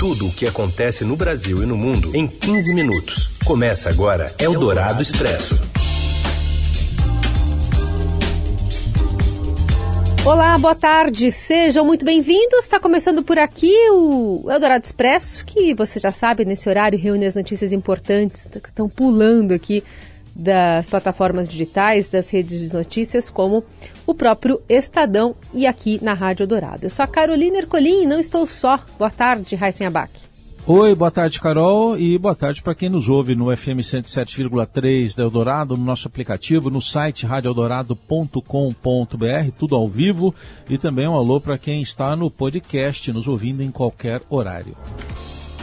Tudo o que acontece no Brasil e no mundo em 15 minutos. Começa agora Eldorado Expresso. Olá, boa tarde, sejam muito bem-vindos. Está começando por aqui o Eldorado Expresso, que você já sabe, nesse horário reúne as notícias importantes que estão pulando aqui das plataformas digitais, das redes de notícias, como o próprio Estadão e aqui na Rádio Dourado. Eu sou a Carolina Ercolim e não estou só. Boa tarde, Raíssen Abac. Oi, boa tarde, Carol, e boa tarde para quem nos ouve no FM 107,3 da Eldorado, no nosso aplicativo, no site radioeldorado.com.br, tudo ao vivo, e também um alô para quem está no podcast, nos ouvindo em qualquer horário.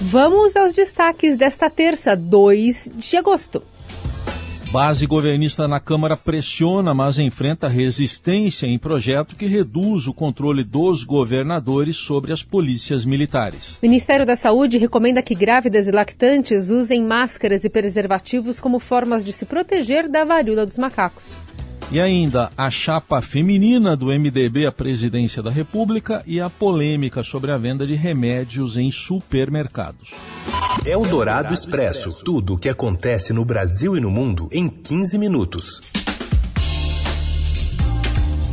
Vamos aos destaques desta terça, 2 de agosto. Base governista na Câmara pressiona, mas enfrenta resistência em projeto que reduz o controle dos governadores sobre as polícias militares. O Ministério da Saúde recomenda que grávidas e lactantes usem máscaras e preservativos como formas de se proteger da varíola dos macacos. E ainda a chapa feminina do MDB à presidência da República e a polêmica sobre a venda de remédios em supermercados. É o Dourado Expresso. Tudo o que acontece no Brasil e no mundo em 15 minutos.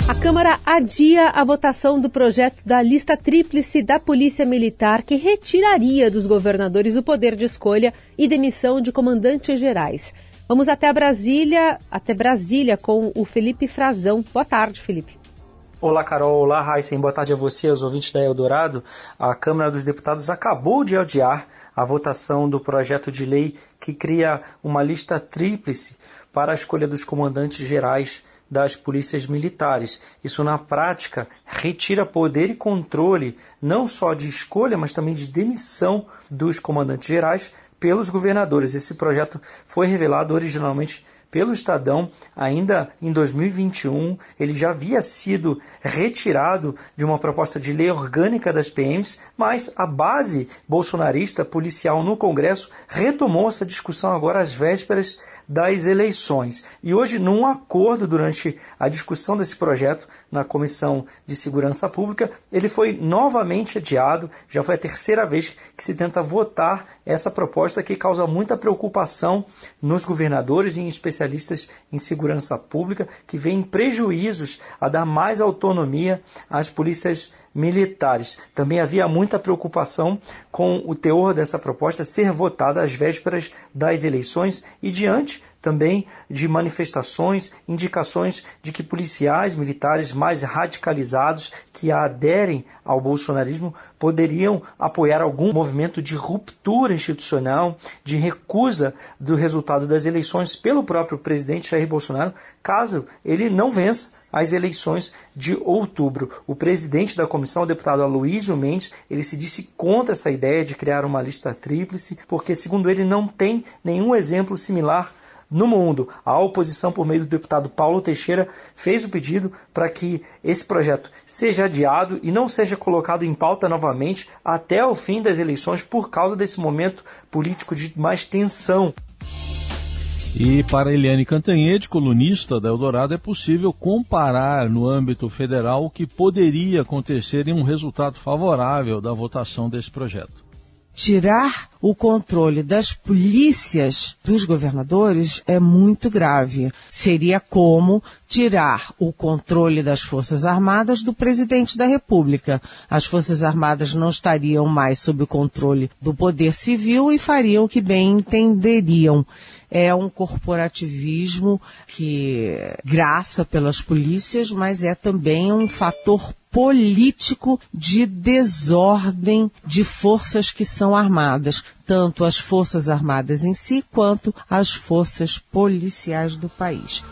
A Câmara adia a votação do projeto da lista tríplice da Polícia Militar que retiraria dos governadores o poder de escolha e demissão de comandantes gerais. Vamos até Brasília, até Brasília com o Felipe Frazão. Boa tarde, Felipe. Olá, Carol. Olá, Raíssen. Boa tarde a você, aos ouvintes da Eldorado. A Câmara dos Deputados acabou de adiar a votação do projeto de lei que cria uma lista tríplice para a escolha dos comandantes gerais das polícias militares. Isso, na prática, retira poder e controle não só de escolha, mas também de demissão dos comandantes gerais pelos governadores. Esse projeto foi revelado originalmente pelo Estadão ainda em 2021. Ele já havia sido retirado de uma proposta de lei orgânica das PMs, mas a base bolsonarista policial no Congresso retomou essa discussão agora às vésperas das eleições. E hoje, num acordo durante a discussão desse projeto na Comissão de Segurança Pública, ele foi novamente adiado. Já foi a terceira vez que se tenta votar essa proposta que causa muita preocupação nos governadores em especial especialistas em segurança pública que veem prejuízos a dar mais autonomia às polícias militares. Também havia muita preocupação com o teor dessa proposta ser votada às vésperas das eleições e diante também de manifestações, indicações de que policiais militares mais radicalizados que aderem ao bolsonarismo poderiam apoiar algum movimento de ruptura institucional, de recusa do resultado das eleições pelo próprio presidente Jair Bolsonaro, caso ele não vença as eleições de outubro. O presidente da comissão, o deputado Aloysio Mendes, ele se disse contra essa ideia de criar uma lista tríplice, porque, segundo ele, não tem nenhum exemplo similar no mundo. A oposição, por meio do deputado Paulo Teixeira, fez o pedido para que esse projeto seja adiado e não seja colocado em pauta novamente até o fim das eleições por causa desse momento político de mais tensão. E para Eliane Cantanhede, colunista da Eldorado, é possível comparar no âmbito federal o que poderia acontecer em um resultado favorável da votação desse projeto tirar o controle das polícias dos governadores é muito grave. Seria como tirar o controle das Forças Armadas do presidente da República. As Forças Armadas não estariam mais sob o controle do poder civil e fariam o que bem entenderiam é um corporativismo que graça pelas polícias, mas é também um fator político de desordem de forças que são armadas, tanto as forças armadas em si quanto as forças policiais do país.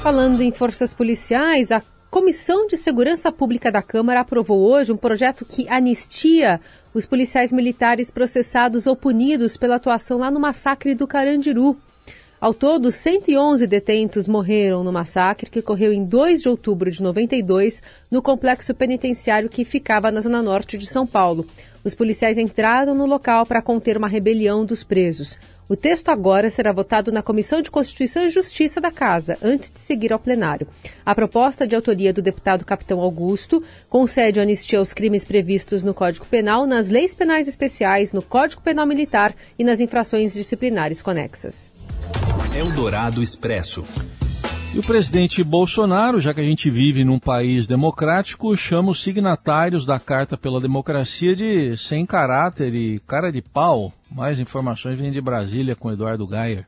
Falando em forças policiais, a Comissão de Segurança Pública da Câmara aprovou hoje um projeto que anistia os policiais militares processados ou punidos pela atuação lá no massacre do Carandiru. Ao todo, 111 detentos morreram no massacre que ocorreu em 2 de outubro de 92 no complexo penitenciário que ficava na zona norte de São Paulo. Os policiais entraram no local para conter uma rebelião dos presos. O texto agora será votado na Comissão de Constituição e Justiça da Casa, antes de seguir ao plenário. A proposta de autoria do deputado Capitão Augusto concede anistia aos crimes previstos no Código Penal, nas leis penais especiais, no Código Penal Militar e nas infrações disciplinares conexas. Eldorado Expresso. E o presidente Bolsonaro, já que a gente vive num país democrático, chama os signatários da Carta pela Democracia de sem caráter e cara de pau. Mais informações vêm de Brasília com Eduardo Gayer.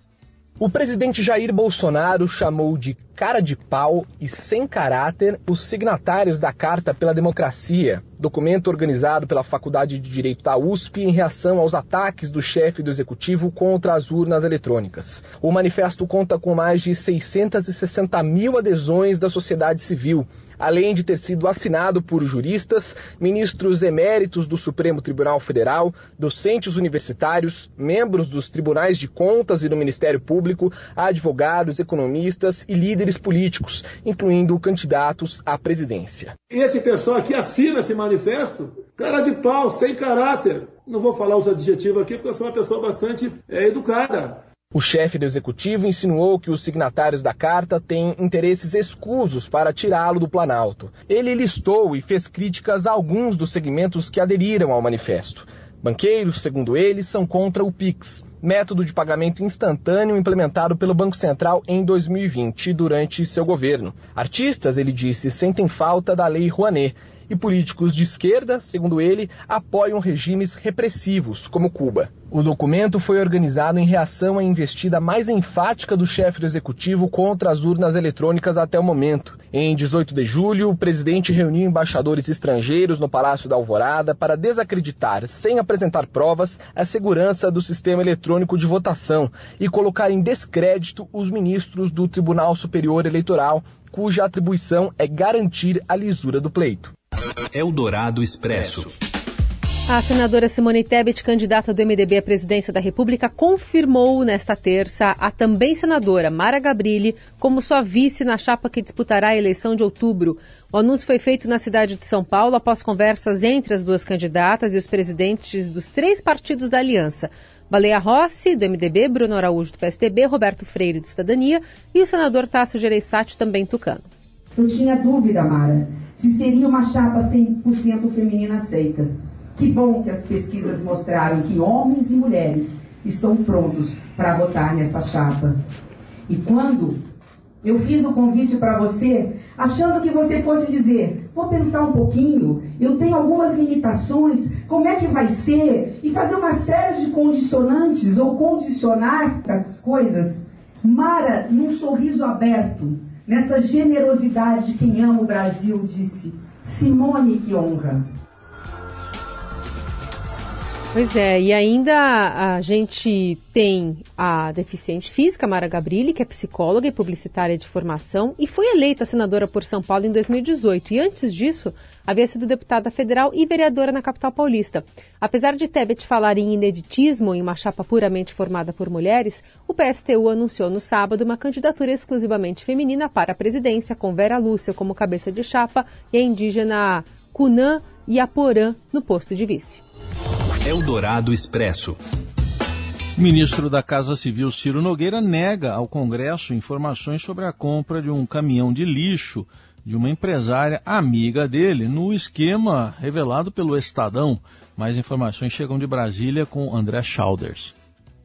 O presidente Jair Bolsonaro chamou de cara de pau e sem caráter os signatários da Carta pela Democracia, documento organizado pela Faculdade de Direito da USP em reação aos ataques do chefe do executivo contra as urnas eletrônicas. O manifesto conta com mais de 660 mil adesões da sociedade civil, além de ter sido assinado por juristas, ministros eméritos do Supremo Tribunal Federal, docentes universitários, membros dos tribunais de contas e do Ministério Público, advogados, economistas e líderes políticos, incluindo candidatos à presidência. Esse pessoal aqui assina esse manifesto, cara de pau, sem caráter. Não vou falar os adjetivos aqui porque eu sou uma pessoa bastante é, educada. O chefe do executivo insinuou que os signatários da carta têm interesses escusos para tirá-lo do Planalto. Ele listou e fez críticas a alguns dos segmentos que aderiram ao manifesto. Banqueiros, segundo ele, são contra o PIX, método de pagamento instantâneo implementado pelo Banco Central em 2020 durante seu governo. Artistas, ele disse, sentem falta da Lei Rouanet e políticos de esquerda, segundo ele, apoiam regimes repressivos, como Cuba. O documento foi organizado em reação à investida mais enfática do chefe do executivo contra as urnas eletrônicas até o momento. Em 18 de julho, o presidente reuniu embaixadores estrangeiros no Palácio da Alvorada para desacreditar, sem apresentar provas, a segurança do sistema eletrônico de votação e colocar em descrédito os ministros do Tribunal Superior Eleitoral, cuja atribuição é garantir a lisura do pleito. Eldorado Expresso. A senadora Simone Tebet, candidata do MDB à presidência da República, confirmou nesta terça a também senadora Mara Gabrilli como sua vice na chapa que disputará a eleição de outubro. O anúncio foi feito na cidade de São Paulo após conversas entre as duas candidatas e os presidentes dos três partidos da aliança. Baleia Rossi, do MDB, Bruno Araújo, do PSDB, Roberto Freire, do Cidadania e o senador Tássio Gereissati, também tucano. Eu tinha dúvida, Mara, se seria uma chapa 100% feminina aceita. Que bom que as pesquisas mostraram que homens e mulheres estão prontos para votar nessa chapa. E quando eu fiz o convite para você, achando que você fosse dizer: vou pensar um pouquinho, eu tenho algumas limitações, como é que vai ser? E fazer uma série de condicionantes ou condicionar as coisas. Mara, num sorriso aberto, nessa generosidade de quem ama o Brasil, disse: Simone, que honra. Pois é, e ainda a gente tem a deficiente física Mara Gabrilli, que é psicóloga e publicitária de formação e foi eleita senadora por São Paulo em 2018. E antes disso, havia sido deputada federal e vereadora na capital paulista. Apesar de Tebet falar em ineditismo em uma chapa puramente formada por mulheres, o PSTU anunciou no sábado uma candidatura exclusivamente feminina para a presidência, com Vera Lúcia como cabeça de chapa e a indígena Cunã Yaporã no posto de vice. Eldorado Expresso. O ministro da Casa Civil, Ciro Nogueira, nega ao Congresso informações sobre a compra de um caminhão de lixo de uma empresária amiga dele, no esquema revelado pelo Estadão. Mais informações chegam de Brasília com André Schauders.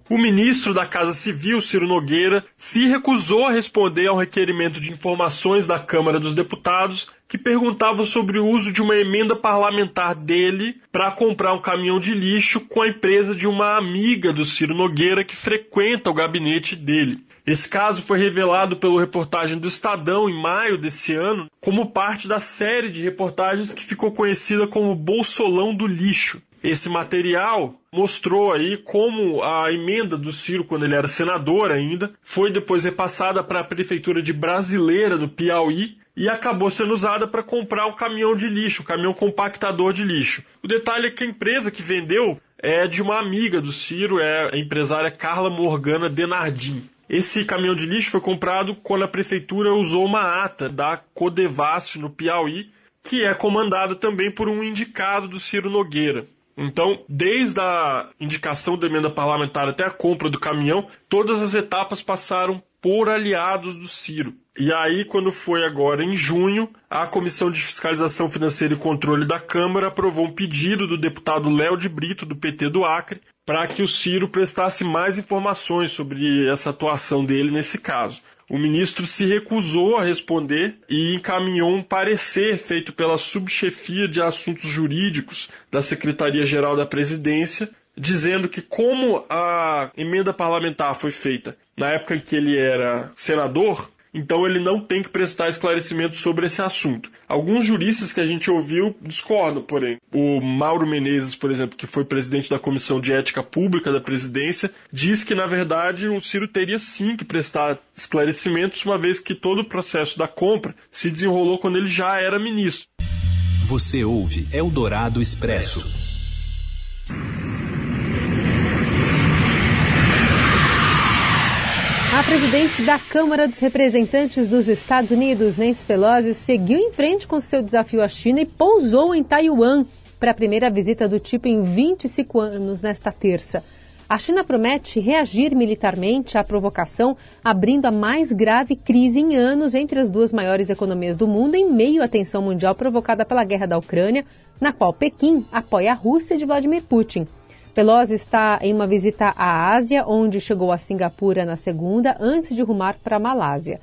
O ministro da Casa Civil, Ciro Nogueira, se recusou a responder ao requerimento de informações da Câmara dos Deputados que perguntava sobre o uso de uma emenda parlamentar dele para comprar um caminhão de lixo com a empresa de uma amiga do Ciro Nogueira que frequenta o gabinete dele. Esse caso foi revelado pela reportagem do Estadão em maio desse ano, como parte da série de reportagens que ficou conhecida como Bolsolão do Lixo. Esse material mostrou aí como a emenda do Ciro, quando ele era senador ainda, foi depois repassada para a prefeitura de Brasileira, do Piauí, e acabou sendo usada para comprar um caminhão de lixo, um caminhão compactador de lixo. O detalhe é que a empresa que vendeu é de uma amiga do Ciro, é a empresária Carla Morgana Denardim. Esse caminhão de lixo foi comprado quando a prefeitura usou uma ata da Codevasf no Piauí, que é comandada também por um indicado do Ciro Nogueira. Então, desde a indicação da emenda parlamentar até a compra do caminhão, todas as etapas passaram por aliados do Ciro. E aí, quando foi agora em junho, a Comissão de Fiscalização Financeira e Controle da Câmara aprovou um pedido do deputado Léo de Brito, do PT do Acre, para que o Ciro prestasse mais informações sobre essa atuação dele nesse caso. O ministro se recusou a responder e encaminhou um parecer feito pela subchefia de assuntos jurídicos da Secretaria-Geral da Presidência, dizendo que como a emenda parlamentar foi feita na época em que ele era senador, então ele não tem que prestar esclarecimento sobre esse assunto. Alguns juristas que a gente ouviu discordam, porém. O Mauro Menezes, por exemplo, que foi presidente da Comissão de Ética Pública da presidência, diz que, na verdade, o Ciro teria sim que prestar esclarecimentos, uma vez que todo o processo da compra se desenrolou quando ele já era ministro. Você ouve Eldorado Expresso. Presidente da Câmara dos Representantes dos Estados Unidos, Nancy Pelosi, seguiu em frente com seu desafio à China e pousou em Taiwan para a primeira visita do tipo em 25 anos nesta terça. A China promete reagir militarmente à provocação, abrindo a mais grave crise em anos entre as duas maiores economias do mundo, em meio à tensão mundial provocada pela guerra da Ucrânia, na qual Pequim apoia a Rússia de Vladimir Putin. Pelosi está em uma visita à Ásia, onde chegou a Singapura na segunda, antes de rumar para a Malásia.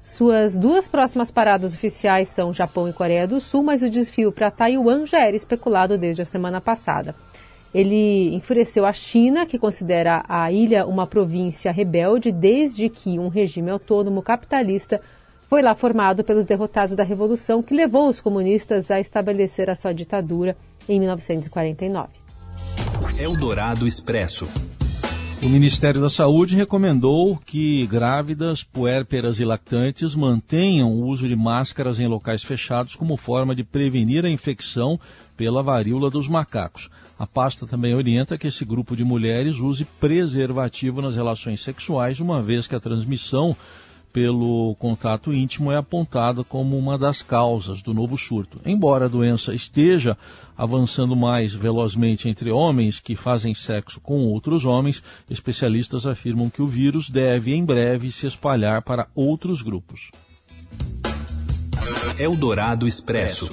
Suas duas próximas paradas oficiais são Japão e Coreia do Sul, mas o desfio para Taiwan já era especulado desde a semana passada. Ele enfureceu a China, que considera a ilha uma província rebelde desde que um regime autônomo capitalista foi lá formado pelos derrotados da Revolução, que levou os comunistas a estabelecer a sua ditadura em 1949. Eldorado Expresso. O Ministério da Saúde recomendou que grávidas, puérperas e lactantes mantenham o uso de máscaras em locais fechados como forma de prevenir a infecção pela varíola dos macacos. A pasta também orienta que esse grupo de mulheres use preservativo nas relações sexuais, uma vez que a transmissão pelo contato íntimo é apontada como uma das causas do novo surto. Embora a doença esteja avançando mais velozmente entre homens que fazem sexo com outros homens, especialistas afirmam que o vírus deve em breve se espalhar para outros grupos. Eldorado Expresso.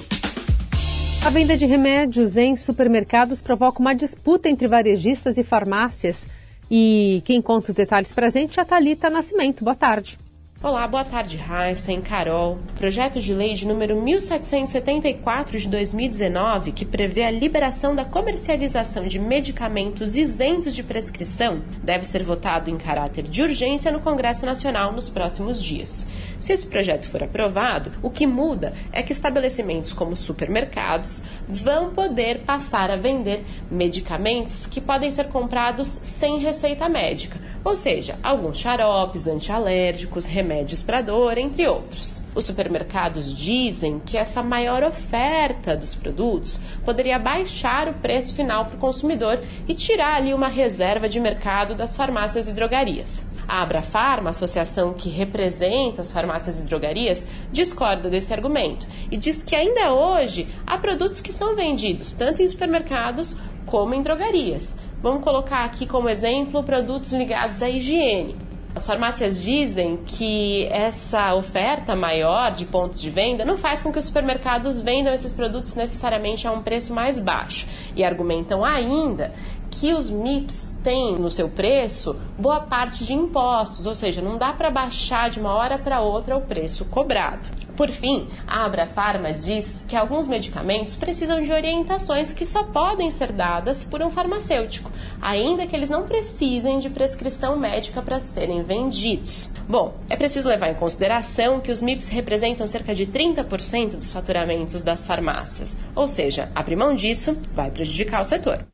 A venda de remédios em supermercados provoca uma disputa entre varejistas e farmácias. E quem conta os detalhes para a gente é a Thalita Nascimento. Boa tarde. Olá, boa tarde, e Carol. Projeto de lei de número 1774 de 2019, que prevê a liberação da comercialização de medicamentos isentos de prescrição, deve ser votado em caráter de urgência no Congresso Nacional nos próximos dias. Se esse projeto for aprovado, o que muda é que estabelecimentos como supermercados vão poder passar a vender medicamentos que podem ser comprados sem receita médica, ou seja, alguns xaropes, antialérgicos, remédios para dor, entre outros. Os supermercados dizem que essa maior oferta dos produtos poderia baixar o preço final para o consumidor e tirar ali uma reserva de mercado das farmácias e drogarias. A Abrafarma, associação que representa as farmácias e drogarias, discorda desse argumento e diz que ainda hoje há produtos que são vendidos tanto em supermercados como em drogarias. Vamos colocar aqui como exemplo produtos ligados à higiene. As farmácias dizem que essa oferta maior de pontos de venda não faz com que os supermercados vendam esses produtos necessariamente a um preço mais baixo e argumentam ainda que os MIPs têm no seu preço boa parte de impostos, ou seja, não dá para baixar de uma hora para outra o preço cobrado. Por fim, a Abrafarma diz que alguns medicamentos precisam de orientações que só podem ser dadas por um farmacêutico, ainda que eles não precisem de prescrição médica para serem vendidos. Bom, é preciso levar em consideração que os MIPs representam cerca de 30% dos faturamentos das farmácias, ou seja, abrir mão disso vai prejudicar o setor.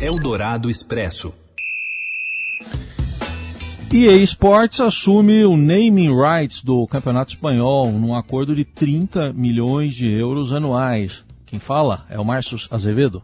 Eldorado Expresso. EA Sports assume o naming rights do Campeonato Espanhol num acordo de 30 milhões de euros anuais. Quem fala é o Márcio Azevedo.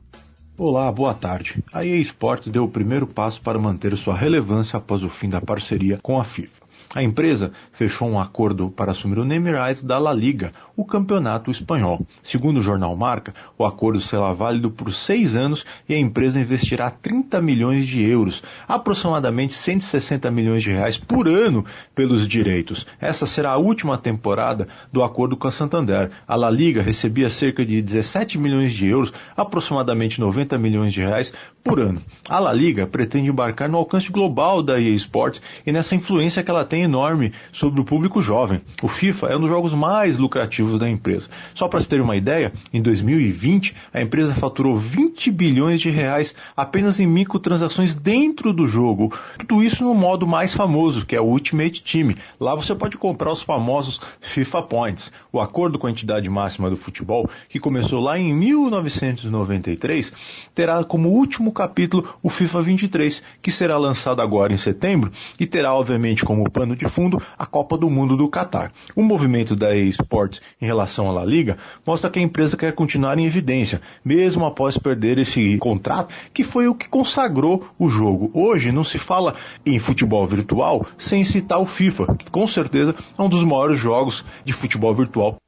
Olá, boa tarde. A EA Sports deu o primeiro passo para manter sua relevância após o fim da parceria com a FIFA. A empresa fechou um acordo para assumir o name rights da La Liga, o campeonato espanhol. Segundo o jornal Marca, o acordo será válido por seis anos e a empresa investirá 30 milhões de euros, aproximadamente 160 milhões de reais por ano pelos direitos. Essa será a última temporada do acordo com a Santander. A La Liga recebia cerca de 17 milhões de euros, aproximadamente 90 milhões de reais por ano. A La Liga pretende embarcar no alcance global da EA Sports e nessa influência que ela tem enorme sobre o público jovem. O FIFA é um dos jogos mais lucrativos ativos da empresa. Só para se ter uma ideia, em 2020 a empresa faturou 20 bilhões de reais apenas em microtransações dentro do jogo. Tudo isso no modo mais famoso, que é o Ultimate Team. Lá você pode comprar os famosos FIFA Points. O acordo com a entidade máxima do futebol, que começou lá em 1993, terá como último capítulo o FIFA 23, que será lançado agora em setembro e terá obviamente como pano de fundo a Copa do Mundo do Catar. O movimento da eSports em relação à La Liga mostra que a empresa quer continuar em evidência, mesmo após perder esse contrato, que foi o que consagrou o jogo. Hoje não se fala em futebol virtual sem citar o FIFA, que com certeza é um dos maiores jogos de futebol virtual.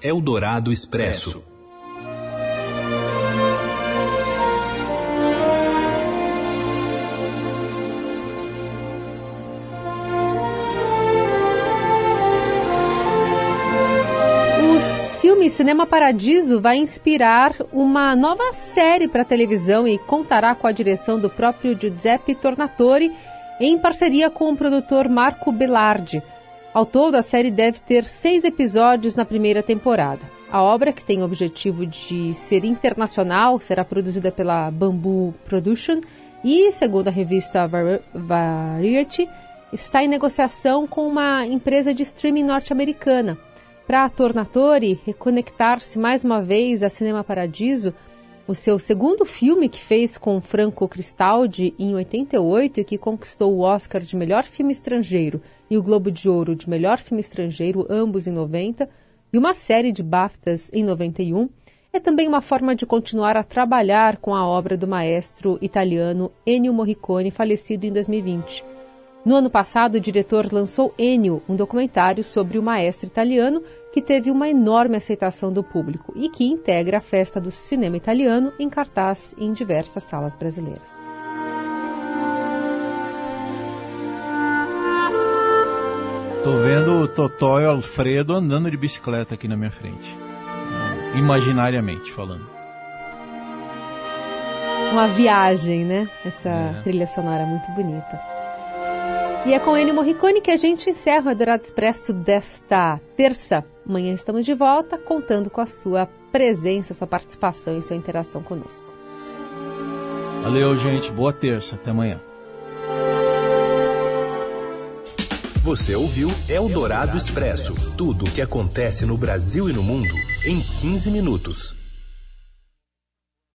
Eldorado Expresso. Filme Cinema Paradiso vai inspirar uma nova série para televisão e contará com a direção do próprio Giuseppe Tornatore em parceria com o produtor Marco Belardi. Ao todo, a série deve ter seis episódios na primeira temporada. A obra, que tem o objetivo de ser internacional, será produzida pela Bamboo Production e, segundo a revista Variety, está em negociação com uma empresa de streaming norte-americana. Para Tornatore reconectar-se mais uma vez a Cinema Paradiso, o seu segundo filme que fez com Franco Cristaldi em 88 e que conquistou o Oscar de melhor filme estrangeiro e o Globo de Ouro de melhor filme estrangeiro, ambos em 90, e uma série de BAFTAs em 91, é também uma forma de continuar a trabalhar com a obra do maestro italiano Ennio Morricone, falecido em 2020. No ano passado, o diretor lançou Ennio, um documentário sobre o maestro italiano que teve uma enorme aceitação do público e que integra a festa do cinema italiano em cartaz em diversas salas brasileiras. Tô vendo o Totó e o Alfredo andando de bicicleta aqui na minha frente. Imaginariamente falando. Uma viagem, né? Essa é. trilha sonora muito bonita. E é com Ennio Morricone que a gente encerra o Eldorado Expresso desta terça. Amanhã estamos de volta, contando com a sua presença, sua participação e sua interação conosco. Valeu, gente. Boa terça. Até amanhã. Você ouviu Eldorado Expresso tudo o que acontece no Brasil e no mundo em 15 minutos.